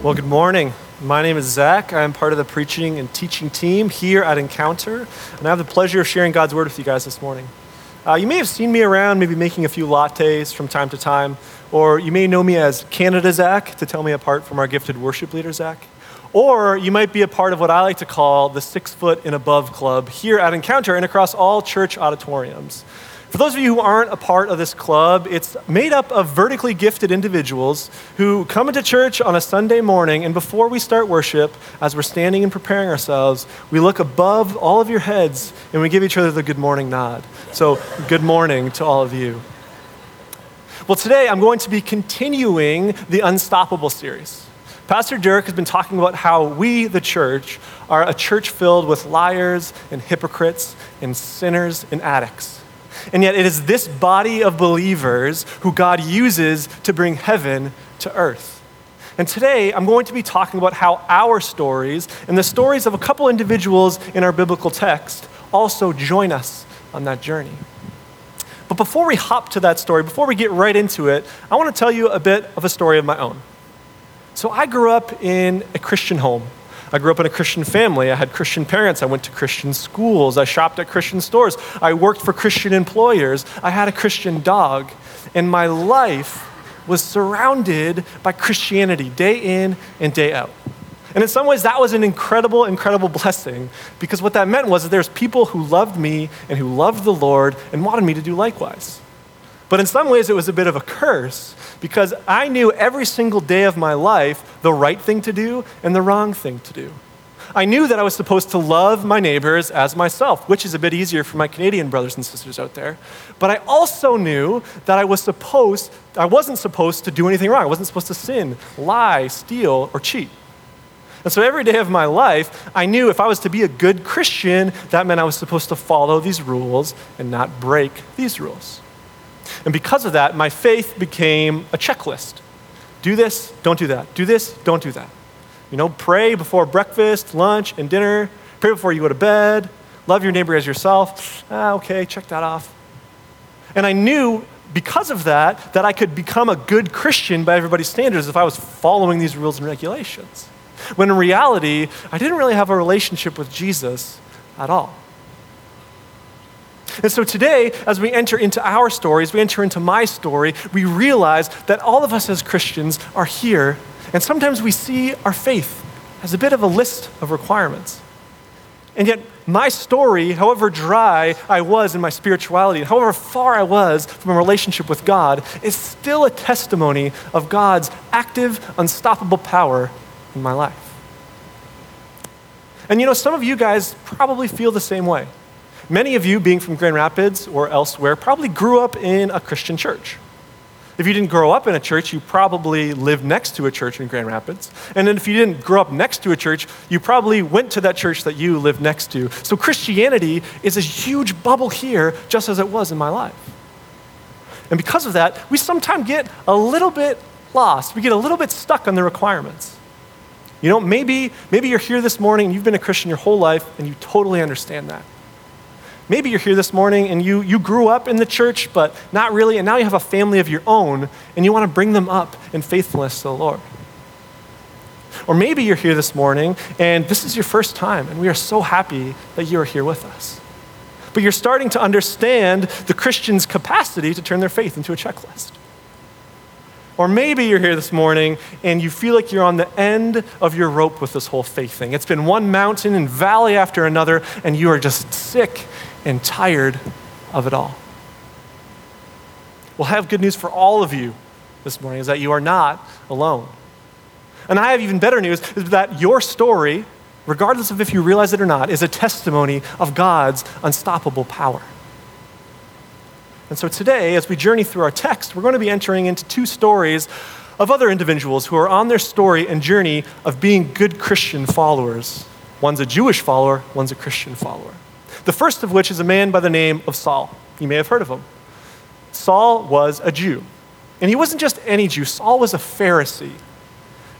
Well, good morning. My name is Zach. I'm part of the preaching and teaching team here at Encounter, and I have the pleasure of sharing God's word with you guys this morning. Uh, you may have seen me around, maybe making a few lattes from time to time, or you may know me as Canada Zach to tell me apart from our gifted worship leader, Zach. Or you might be a part of what I like to call the six foot and above club here at Encounter and across all church auditoriums. For those of you who aren't a part of this club, it's made up of vertically gifted individuals who come into church on a Sunday morning, and before we start worship, as we're standing and preparing ourselves, we look above all of your heads and we give each other the good morning nod. So, good morning to all of you. Well, today I'm going to be continuing the Unstoppable series. Pastor Dirk has been talking about how we, the church, are a church filled with liars and hypocrites and sinners and addicts. And yet, it is this body of believers who God uses to bring heaven to earth. And today, I'm going to be talking about how our stories and the stories of a couple individuals in our biblical text also join us on that journey. But before we hop to that story, before we get right into it, I want to tell you a bit of a story of my own. So, I grew up in a Christian home. I grew up in a Christian family. I had Christian parents. I went to Christian schools. I shopped at Christian stores. I worked for Christian employers. I had a Christian dog. And my life was surrounded by Christianity day in and day out. And in some ways, that was an incredible, incredible blessing because what that meant was that there's people who loved me and who loved the Lord and wanted me to do likewise. But in some ways, it was a bit of a curse because I knew every single day of my life the right thing to do and the wrong thing to do. I knew that I was supposed to love my neighbors as myself, which is a bit easier for my Canadian brothers and sisters out there. But I also knew that I was supposed I wasn't supposed to do anything wrong. I wasn't supposed to sin, lie, steal, or cheat. And so every day of my life, I knew if I was to be a good Christian, that meant I was supposed to follow these rules and not break these rules. And because of that, my faith became a checklist. Do this, don't do that. Do this, don't do that. You know, pray before breakfast, lunch, and dinner. Pray before you go to bed. Love your neighbor as yourself. Ah, okay, check that off. And I knew because of that that I could become a good Christian by everybody's standards if I was following these rules and regulations. When in reality, I didn't really have a relationship with Jesus at all. And so today, as we enter into our stories, we enter into my story, we realize that all of us as Christians are here, and sometimes we see our faith as a bit of a list of requirements. And yet, my story, however dry I was in my spirituality, however far I was from a relationship with God, is still a testimony of God's active, unstoppable power in my life. And you know, some of you guys probably feel the same way. Many of you, being from Grand Rapids or elsewhere, probably grew up in a Christian church. If you didn't grow up in a church, you probably lived next to a church in Grand Rapids. And then if you didn't grow up next to a church, you probably went to that church that you lived next to. So Christianity is a huge bubble here, just as it was in my life. And because of that, we sometimes get a little bit lost. We get a little bit stuck on the requirements. You know, maybe, maybe you're here this morning and you've been a Christian your whole life and you totally understand that. Maybe you're here this morning and you, you grew up in the church, but not really, and now you have a family of your own, and you want to bring them up in faithfulness to the Lord. Or maybe you're here this morning and this is your first time, and we are so happy that you are here with us. But you're starting to understand the Christian's capacity to turn their faith into a checklist. Or maybe you're here this morning and you feel like you're on the end of your rope with this whole faith thing. It's been one mountain and valley after another, and you are just sick and tired of it all. Well, I have good news for all of you this morning is that you are not alone. And I have even better news is that your story, regardless of if you realize it or not, is a testimony of God's unstoppable power. And so today, as we journey through our text, we're going to be entering into two stories of other individuals who are on their story and journey of being good Christian followers. One's a Jewish follower, one's a Christian follower. The first of which is a man by the name of Saul. You may have heard of him. Saul was a Jew. And he wasn't just any Jew, Saul was a Pharisee.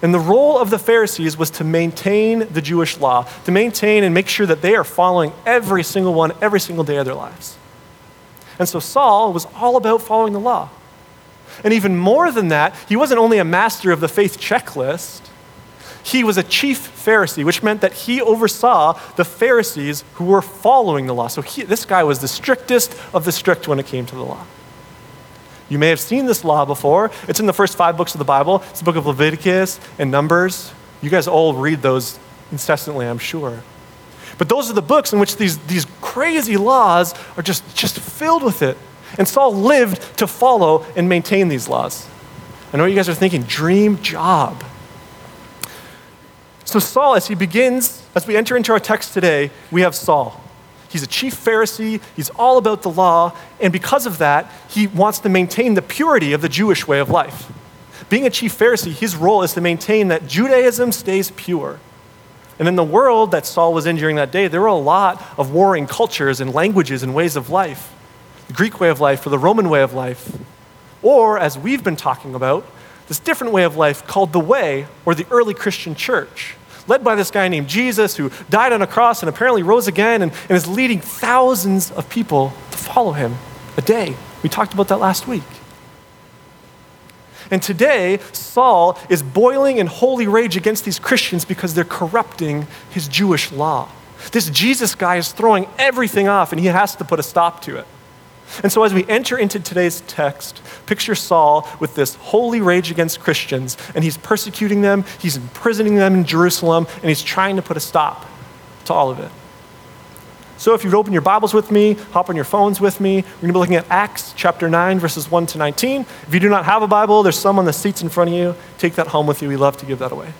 And the role of the Pharisees was to maintain the Jewish law, to maintain and make sure that they are following every single one, every single day of their lives. And so Saul was all about following the law. And even more than that, he wasn't only a master of the faith checklist, he was a chief Pharisee, which meant that he oversaw the Pharisees who were following the law. So he, this guy was the strictest of the strict when it came to the law. You may have seen this law before. It's in the first five books of the Bible. It's the book of Leviticus and Numbers. You guys all read those incessantly, I'm sure. But those are the books in which these, these crazy laws are just, just filled with it. And Saul lived to follow and maintain these laws. I know what you guys are thinking dream job. So, Saul, as he begins, as we enter into our text today, we have Saul. He's a chief Pharisee, he's all about the law, and because of that, he wants to maintain the purity of the Jewish way of life. Being a chief Pharisee, his role is to maintain that Judaism stays pure. And in the world that Saul was in during that day, there were a lot of warring cultures and languages and ways of life the Greek way of life or the Roman way of life. Or, as we've been talking about, this different way of life called the Way or the early Christian church, led by this guy named Jesus who died on a cross and apparently rose again and, and is leading thousands of people to follow him a day. We talked about that last week. And today, Saul is boiling in holy rage against these Christians because they're corrupting his Jewish law. This Jesus guy is throwing everything off and he has to put a stop to it. And so, as we enter into today's text, picture Saul with this holy rage against Christians, and he's persecuting them, he's imprisoning them in Jerusalem, and he's trying to put a stop to all of it. So, if you'd open your Bibles with me, hop on your phones with me, we're going to be looking at Acts chapter 9, verses 1 to 19. If you do not have a Bible, there's some on the seats in front of you. Take that home with you. We love to give that away.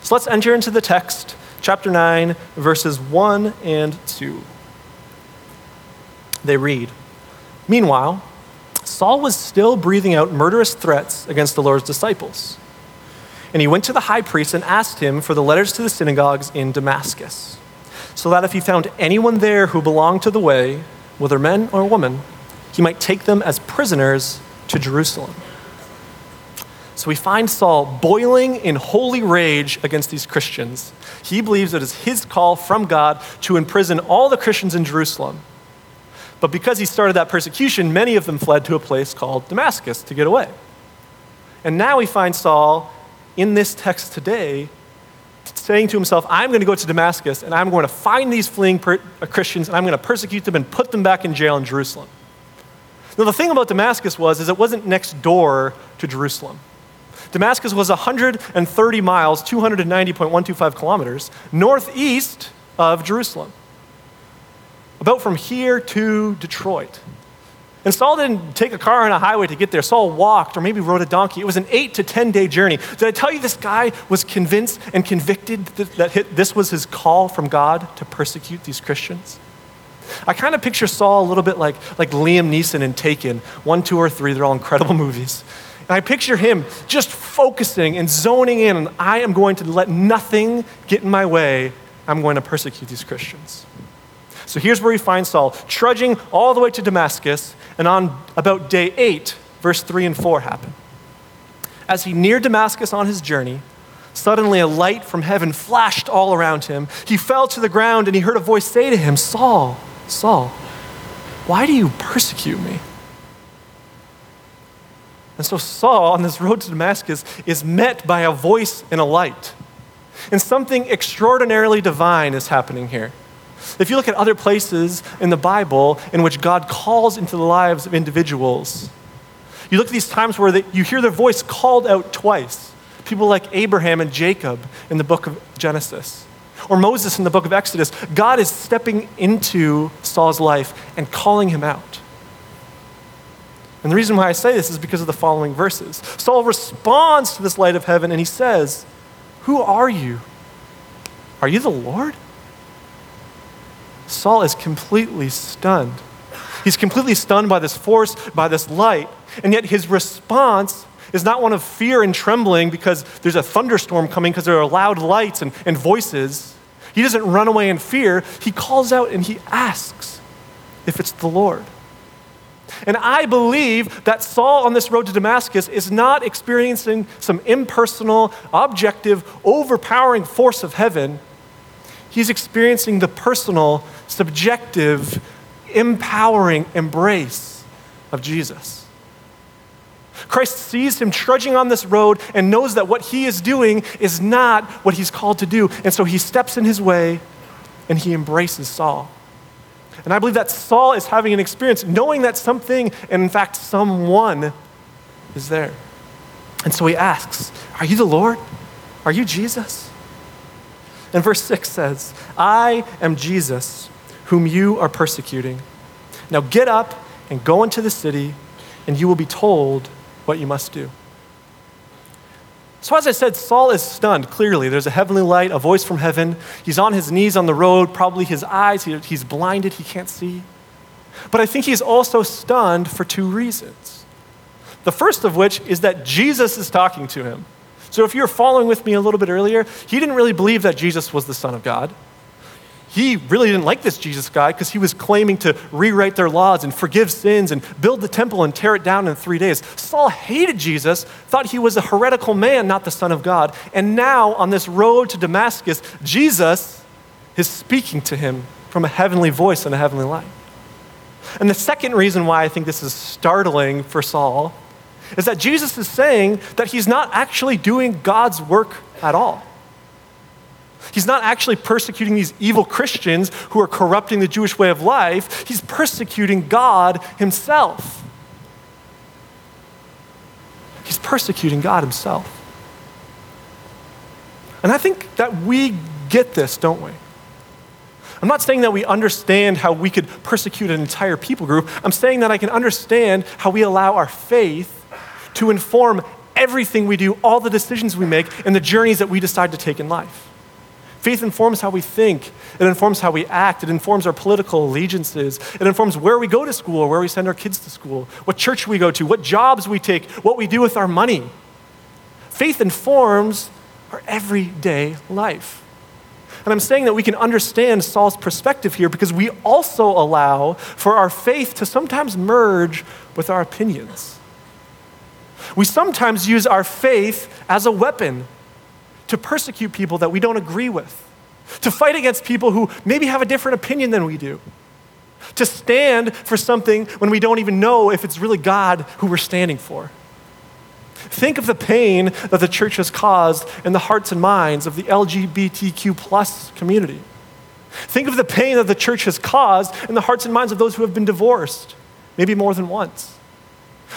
So, let's enter into the text, chapter 9, verses 1 and 2. They read Meanwhile, Saul was still breathing out murderous threats against the Lord's disciples. And he went to the high priest and asked him for the letters to the synagogues in Damascus so that if he found anyone there who belonged to the way, whether men or women, he might take them as prisoners to Jerusalem. So we find Saul boiling in holy rage against these Christians. He believes it is his call from God to imprison all the Christians in Jerusalem. But because he started that persecution, many of them fled to a place called Damascus to get away. And now we find Saul in this text today saying to himself, I'm going to go to Damascus and I'm going to find these fleeing per- uh, Christians and I'm going to persecute them and put them back in jail in Jerusalem. Now, the thing about Damascus was, is it wasn't next door to Jerusalem. Damascus was 130 miles, 290.125 kilometers, northeast of Jerusalem. About from here to Detroit. And Saul didn't take a car on a highway to get there. Saul walked or maybe rode a donkey. It was an eight to 10 day journey. Did I tell you this guy was convinced and convicted that this was his call from God to persecute these Christians? I kind of picture Saul a little bit like, like Liam Neeson in Taken, one, two, or three. They're all incredible movies. And I picture him just focusing and zoning in, and I am going to let nothing get in my way. I'm going to persecute these Christians. So here's where we find Saul trudging all the way to Damascus, and on about day eight, verse 3 and 4 happen. As he neared Damascus on his journey, suddenly a light from heaven flashed all around him. He fell to the ground and he heard a voice say to him, Saul, Saul, why do you persecute me? And so Saul, on this road to Damascus, is met by a voice and a light. And something extraordinarily divine is happening here. If you look at other places in the Bible in which God calls into the lives of individuals, you look at these times where they, you hear their voice called out twice. People like Abraham and Jacob in the book of Genesis, or Moses in the book of Exodus. God is stepping into Saul's life and calling him out. And the reason why I say this is because of the following verses. Saul responds to this light of heaven and he says, Who are you? Are you the Lord? Saul is completely stunned. He's completely stunned by this force, by this light, and yet his response is not one of fear and trembling because there's a thunderstorm coming because there are loud lights and, and voices. He doesn't run away in fear. He calls out and he asks if it's the Lord. And I believe that Saul on this road to Damascus is not experiencing some impersonal, objective, overpowering force of heaven. He's experiencing the personal, subjective, empowering embrace of Jesus. Christ sees him trudging on this road and knows that what he is doing is not what he's called to do. And so he steps in his way and he embraces Saul. And I believe that Saul is having an experience knowing that something, and in fact, someone is there. And so he asks, Are you the Lord? Are you Jesus? And verse 6 says, I am Jesus, whom you are persecuting. Now get up and go into the city, and you will be told what you must do. So, as I said, Saul is stunned, clearly. There's a heavenly light, a voice from heaven. He's on his knees on the road, probably his eyes, he, he's blinded, he can't see. But I think he's also stunned for two reasons. The first of which is that Jesus is talking to him. So, if you're following with me a little bit earlier, he didn't really believe that Jesus was the Son of God he really didn't like this Jesus guy because he was claiming to rewrite their laws and forgive sins and build the temple and tear it down in three days. Saul hated Jesus, thought he was a heretical man, not the Son of God. And now, on this road to Damascus, Jesus is speaking to him from a heavenly voice and a heavenly light. And the second reason why I think this is startling for Saul is that Jesus is saying that he's not actually doing God's work at all. He's not actually persecuting these evil Christians who are corrupting the Jewish way of life. He's persecuting God himself. He's persecuting God himself. And I think that we get this, don't we? I'm not saying that we understand how we could persecute an entire people group. I'm saying that I can understand how we allow our faith to inform everything we do, all the decisions we make, and the journeys that we decide to take in life. Faith informs how we think, it informs how we act, it informs our political allegiances, it informs where we go to school, or where we send our kids to school, what church we go to, what jobs we take, what we do with our money. Faith informs our everyday life. And I'm saying that we can understand Saul's perspective here because we also allow for our faith to sometimes merge with our opinions. We sometimes use our faith as a weapon to persecute people that we don't agree with, to fight against people who maybe have a different opinion than we do, to stand for something when we don't even know if it's really God who we're standing for. Think of the pain that the church has caused in the hearts and minds of the LGBTQ plus community. Think of the pain that the church has caused in the hearts and minds of those who have been divorced, maybe more than once.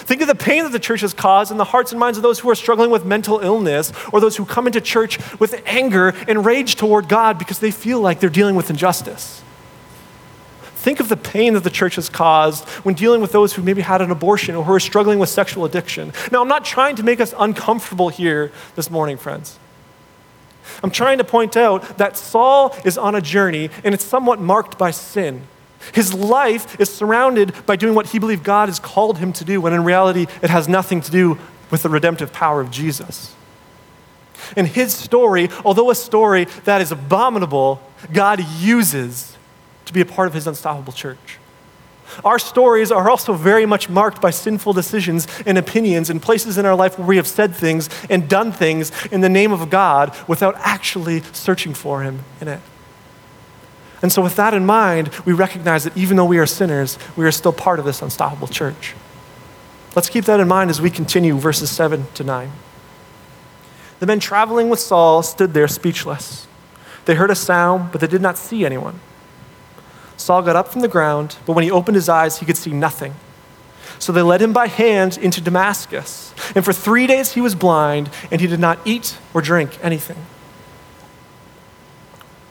Think of the pain that the church has caused in the hearts and minds of those who are struggling with mental illness or those who come into church with anger and rage toward God because they feel like they're dealing with injustice. Think of the pain that the church has caused when dealing with those who maybe had an abortion or who are struggling with sexual addiction. Now, I'm not trying to make us uncomfortable here this morning, friends. I'm trying to point out that Saul is on a journey and it's somewhat marked by sin. His life is surrounded by doing what he believed God has called him to do, when in reality, it has nothing to do with the redemptive power of Jesus. And his story, although a story that is abominable, God uses to be a part of his unstoppable church. Our stories are also very much marked by sinful decisions and opinions and places in our life where we have said things and done things in the name of God without actually searching for Him in it. And so, with that in mind, we recognize that even though we are sinners, we are still part of this unstoppable church. Let's keep that in mind as we continue verses 7 to 9. The men traveling with Saul stood there speechless. They heard a sound, but they did not see anyone. Saul got up from the ground, but when he opened his eyes, he could see nothing. So they led him by hand into Damascus. And for three days he was blind, and he did not eat or drink anything.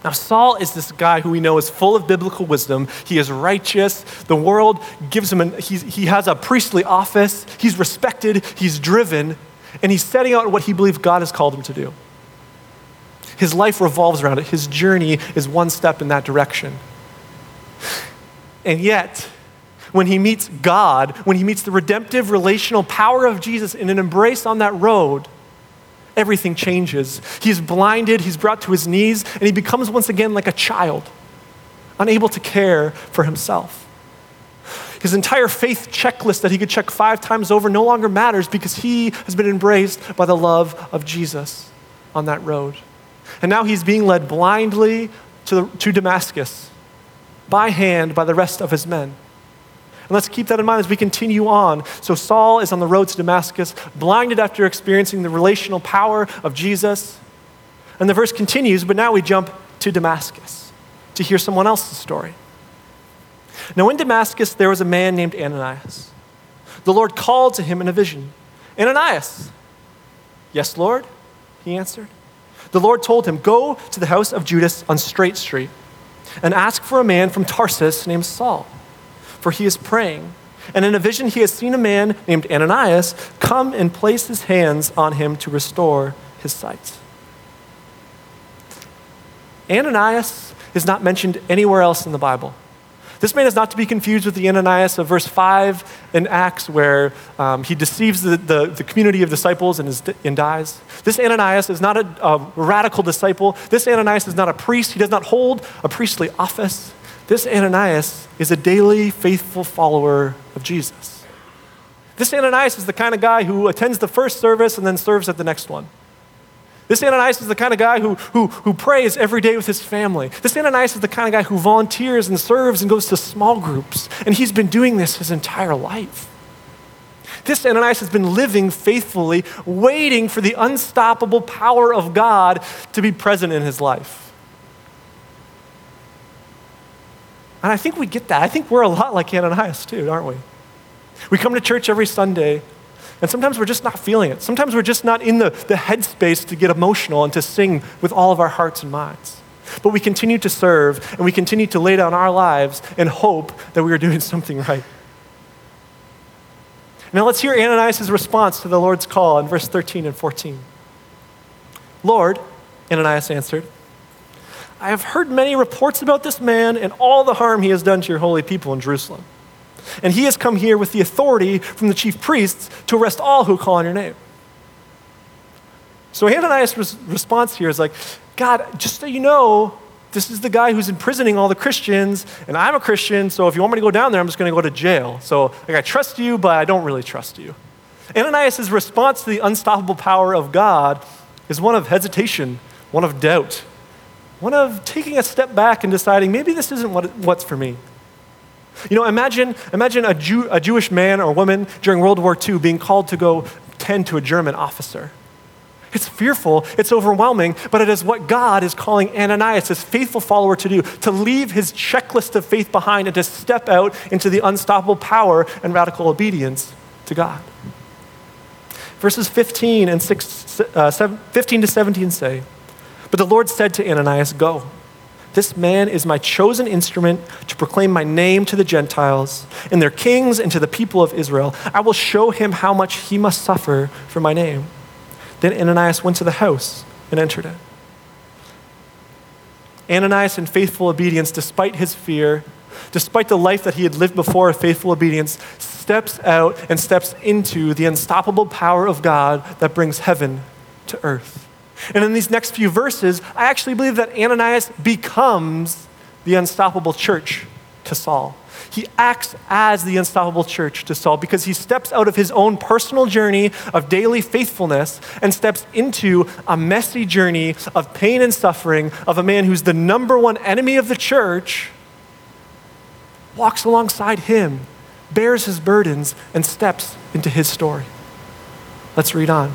Now, Saul is this guy who we know is full of biblical wisdom. He is righteous. The world gives him, an, he has a priestly office. He's respected. He's driven. And he's setting out what he believes God has called him to do. His life revolves around it. His journey is one step in that direction. And yet, when he meets God, when he meets the redemptive relational power of Jesus in an embrace on that road, everything changes. He's blinded, he's brought to his knees, and he becomes once again like a child, unable to care for himself. His entire faith checklist that he could check five times over no longer matters because he has been embraced by the love of Jesus on that road. And now he's being led blindly to, to Damascus by hand by the rest of his men. And let's keep that in mind as we continue on. So, Saul is on the road to Damascus, blinded after experiencing the relational power of Jesus. And the verse continues, but now we jump to Damascus to hear someone else's story. Now, in Damascus, there was a man named Ananias. The Lord called to him in a vision Ananias. Yes, Lord, he answered. The Lord told him, Go to the house of Judas on Straight Street and ask for a man from Tarsus named Saul, for he is praying. And in a vision, he has seen a man named Ananias come and place his hands on him to restore his sight. Ananias is not mentioned anywhere else in the Bible. This man is not to be confused with the Ananias of verse 5 in Acts, where um, he deceives the, the, the, community of disciples and, is, and dies. This Ananias is not a, a radical disciple. This Ananias is not a priest. He does not hold a priestly office. This Ananias is a daily faithful follower of Jesus. This Ananias is the kind of guy who attends the first service and then serves at the next one. This Ananias is the kind of guy who, who, who prays every day with his family. This Ananias is the kind of guy who volunteers and serves and goes to small groups. And he's been doing this his entire life. This Ananias has been living faithfully, waiting for the unstoppable power of God to be present in his life. And I think we get that. I think we're a lot like Ananias too, aren't we? We come to church every Sunday and sometimes we're just not feeling it. Sometimes we're just not in the, the headspace to get emotional and to sing with all of our hearts and minds. But we continue to serve and we continue to lay down our lives and hope that we are doing something right. Now let's hear Ananias' response to the Lord's call in verse 13 and 14. Lord, Ananias answered, I have heard many reports about this man and all the harm he has done to your holy people in Jerusalem. And he has come here with the authority from the chief priests to arrest all who call on your name. So Ananias' response here is like, God, just so you know, this is the guy who's imprisoning all the Christians, and I'm a Christian, so if you want me to go down there, I'm just going to go to jail. So like, I trust you, but I don't really trust you. Ananias' response to the unstoppable power of God is one of hesitation, one of doubt, one of taking a step back and deciding maybe this isn't what, what's for me. You know, imagine, imagine a, Jew, a Jewish man or woman during World War II being called to go tend to a German officer. It's fearful, it's overwhelming, but it is what God is calling Ananias, his faithful follower, to do to leave his checklist of faith behind and to step out into the unstoppable power and radical obedience to God. Verses 15, and six, uh, 15 to 17 say, But the Lord said to Ananias, Go. This man is my chosen instrument to proclaim my name to the Gentiles and their kings and to the people of Israel. I will show him how much he must suffer for my name. Then Ananias went to the house and entered it. Ananias, in faithful obedience, despite his fear, despite the life that he had lived before of faithful obedience, steps out and steps into the unstoppable power of God that brings heaven to earth. And in these next few verses, I actually believe that Ananias becomes the unstoppable church to Saul. He acts as the unstoppable church to Saul because he steps out of his own personal journey of daily faithfulness and steps into a messy journey of pain and suffering of a man who's the number one enemy of the church, walks alongside him, bears his burdens, and steps into his story. Let's read on.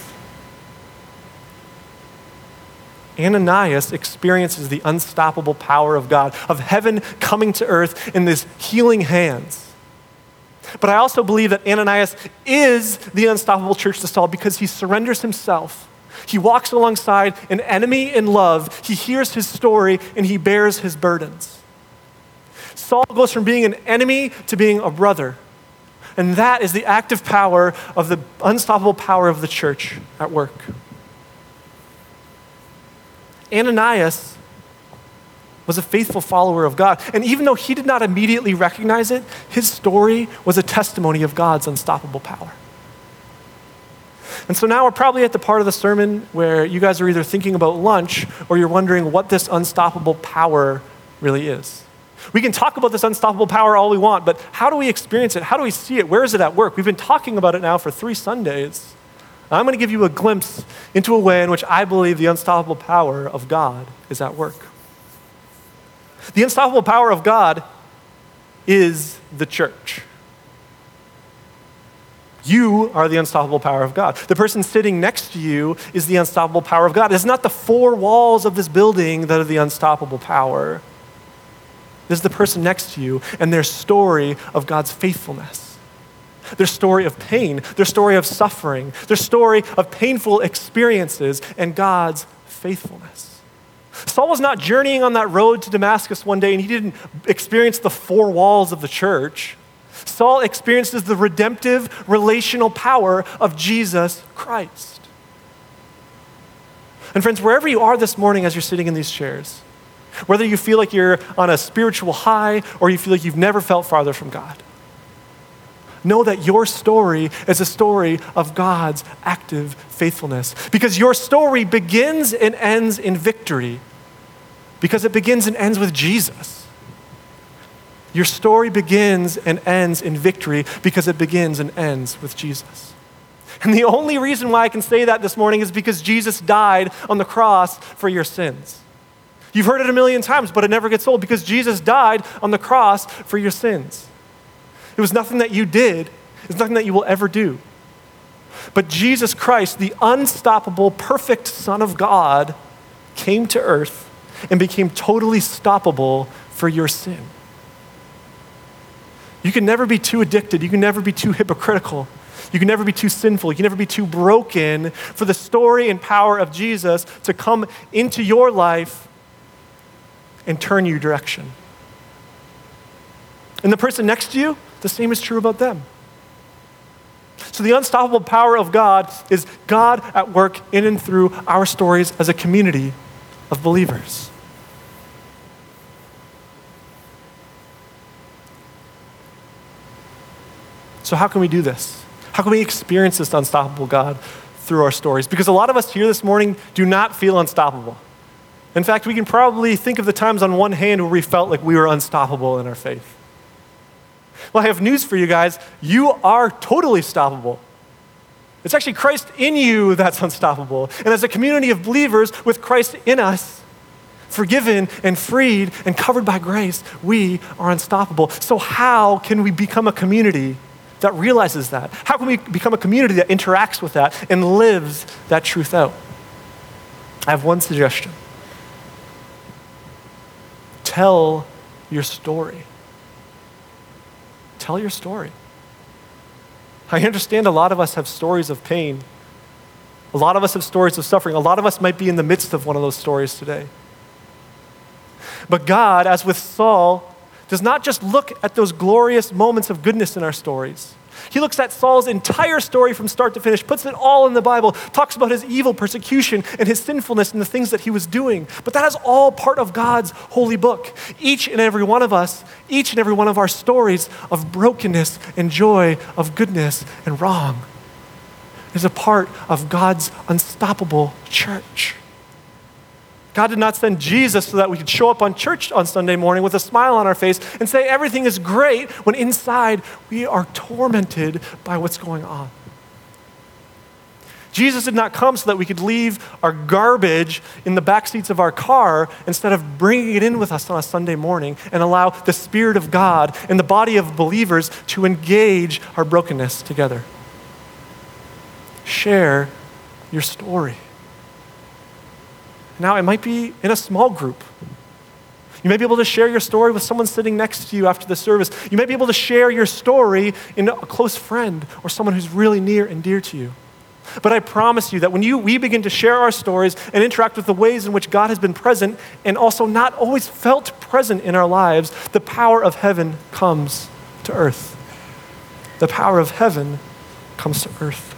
Ananias experiences the unstoppable power of God, of heaven coming to earth in these healing hands. But I also believe that Ananias is the unstoppable church to Saul because he surrenders himself. He walks alongside an enemy in love. He hears his story and he bears his burdens. Saul goes from being an enemy to being a brother. And that is the active power of the unstoppable power of the church at work. Ananias was a faithful follower of God. And even though he did not immediately recognize it, his story was a testimony of God's unstoppable power. And so now we're probably at the part of the sermon where you guys are either thinking about lunch or you're wondering what this unstoppable power really is. We can talk about this unstoppable power all we want, but how do we experience it? How do we see it? Where is it at work? We've been talking about it now for three Sundays. I'm going to give you a glimpse into a way in which I believe the unstoppable power of God is at work. The unstoppable power of God is the church. You are the unstoppable power of God. The person sitting next to you is the unstoppable power of God. It's not the four walls of this building that are the unstoppable power. This is the person next to you and their story of God's faithfulness, their story of pain, their story of suffering, their story of painful experiences, and God's faithfulness. Saul was not journeying on that road to Damascus one day and he didn't experience the four walls of the church. Saul experiences the redemptive relational power of Jesus Christ. And, friends, wherever you are this morning as you're sitting in these chairs, whether you feel like you're on a spiritual high or you feel like you've never felt farther from God, know that your story is a story of God's active faithfulness. Because your story begins and ends in victory, because it begins and ends with Jesus. Your story begins and ends in victory because it begins and ends with Jesus. And the only reason why I can say that this morning is because Jesus died on the cross for your sins. You've heard it a million times, but it never gets old because Jesus died on the cross for your sins. It was nothing that you did, it's nothing that you will ever do. But Jesus Christ, the unstoppable, perfect Son of God, came to earth and became totally stoppable for your sin. You can never be too addicted. You can never be too hypocritical. You can never be too sinful. You can never be too broken for the story and power of Jesus to come into your life and turn your direction. And the person next to you, the same is true about them. So, the unstoppable power of God is God at work in and through our stories as a community of believers. So, how can we do this? How can we experience this unstoppable God through our stories? Because a lot of us here this morning do not feel unstoppable. In fact, we can probably think of the times on one hand where we felt like we were unstoppable in our faith. Well, I have news for you guys. You are totally stoppable. It's actually Christ in you that's unstoppable. And as a community of believers with Christ in us, forgiven and freed and covered by grace, we are unstoppable. So, how can we become a community that realizes that? How can we become a community that interacts with that and lives that truth out? I have one suggestion tell your story. Tell your story. I understand a lot of us have stories of pain. A lot of us have stories of suffering. A lot of us might be in the midst of one of those stories today. But God, as with Saul, does not just look at those glorious moments of goodness in our stories. He looks at Saul's entire story from start to finish, puts it all in the Bible, talks about his evil persecution and his sinfulness and the things that he was doing. But that is all part of God's holy book. Each and every one of us, each and every one of our stories of brokenness and joy, of goodness and wrong, is a part of God's unstoppable church. God did not send Jesus so that we could show up on church on Sunday morning with a smile on our face and say everything is great when inside we are tormented by what's going on. Jesus did not come so that we could leave our garbage in the back seats of our car instead of bringing it in with us on a Sunday morning and allow the Spirit of God and the body of believers to engage our brokenness together. Share your story. Now, it might be in a small group. You may be able to share your story with someone sitting next to you after the service. You may be able to share your story in a close friend or someone who's really near and dear to you. But I promise you that when you, we begin to share our stories and interact with the ways in which God has been present and also not always felt present in our lives, the power of heaven comes to earth. The power of heaven comes to earth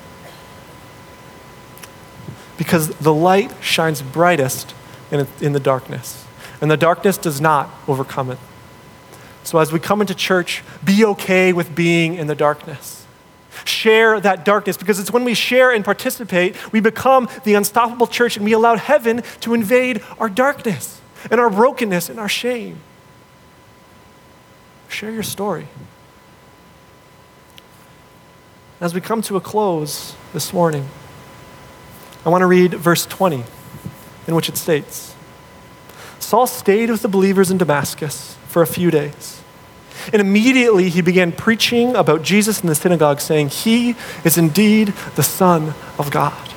because the light shines brightest in, in the darkness, and the darkness does not overcome it. So, as we come into church, be okay with being in the darkness. share that darkness because it's when we share and participate, we become the unstoppable church and we allow heaven to invade our darkness and our brokenness and our shame. Share your story. As we come to a close this morning, I want to read verse 20, in which it states Saul stayed with the believers in Damascus for a few days. And immediately he began preaching about Jesus in the synagogue, saying, He is indeed the Son of God.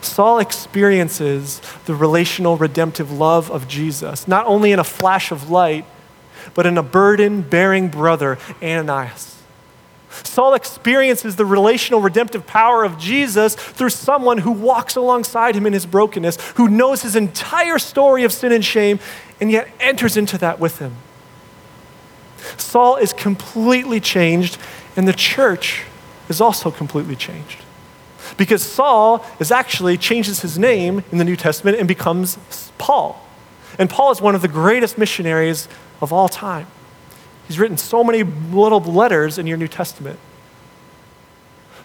Saul experiences the relational, redemptive love of Jesus, not only in a flash of light, but in a burden bearing brother, Ananias. Saul experiences the relational, redemptive power of Jesus through someone who walks alongside him in his brokenness, who knows his entire story of sin and shame, and yet enters into that with him. Saul is completely changed, and the church is also completely changed. Because Saul is actually changes his name in the New Testament and becomes Paul. And Paul is one of the greatest missionaries of all time. He's written so many little letters in your New Testament.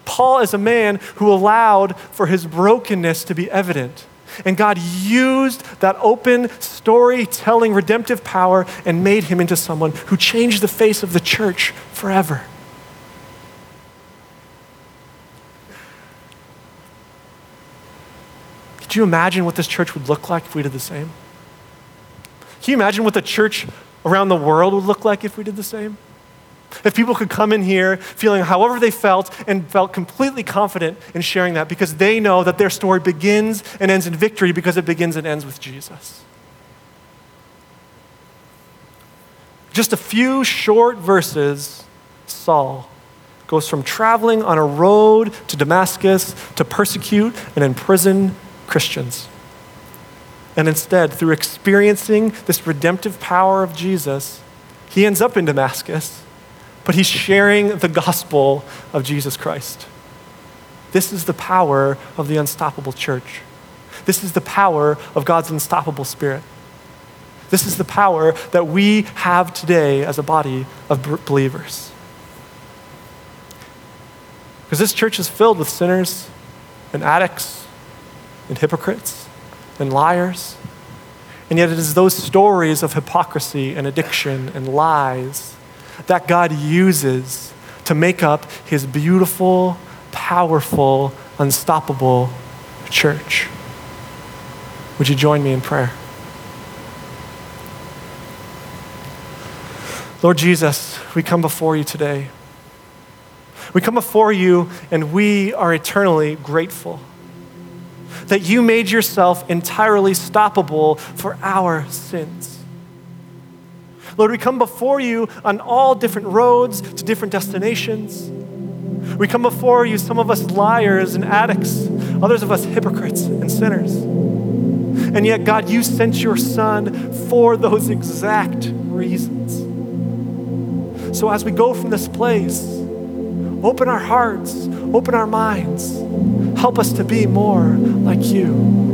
Paul is a man who allowed for his brokenness to be evident. And God used that open storytelling redemptive power and made him into someone who changed the face of the church forever. Could you imagine what this church would look like if we did the same? Can you imagine what the church around the world would look like if we did the same? If people could come in here feeling however they felt and felt completely confident in sharing that because they know that their story begins and ends in victory because it begins and ends with Jesus. Just a few short verses, Saul goes from traveling on a road to Damascus to persecute and imprison Christians. And instead, through experiencing this redemptive power of Jesus, he ends up in Damascus, but he's sharing the gospel of Jesus Christ. This is the power of the unstoppable church. This is the power of God's unstoppable spirit. This is the power that we have today as a body of believers. Because this church is filled with sinners and addicts and hypocrites and liars. And yet, it is those stories of hypocrisy and addiction and lies that God uses to make up his beautiful, powerful, unstoppable church. Would you join me in prayer? Lord Jesus, we come before you today. We come before you and we are eternally grateful that you made yourself entirely stoppable for our sins. Lord, we come before you on all different roads to different destinations. We come before you, some of us liars and addicts, others of us hypocrites and sinners. And yet, God, you sent your Son for those exact reasons. So, as we go from this place, open our hearts, open our minds, Help us to be more like you.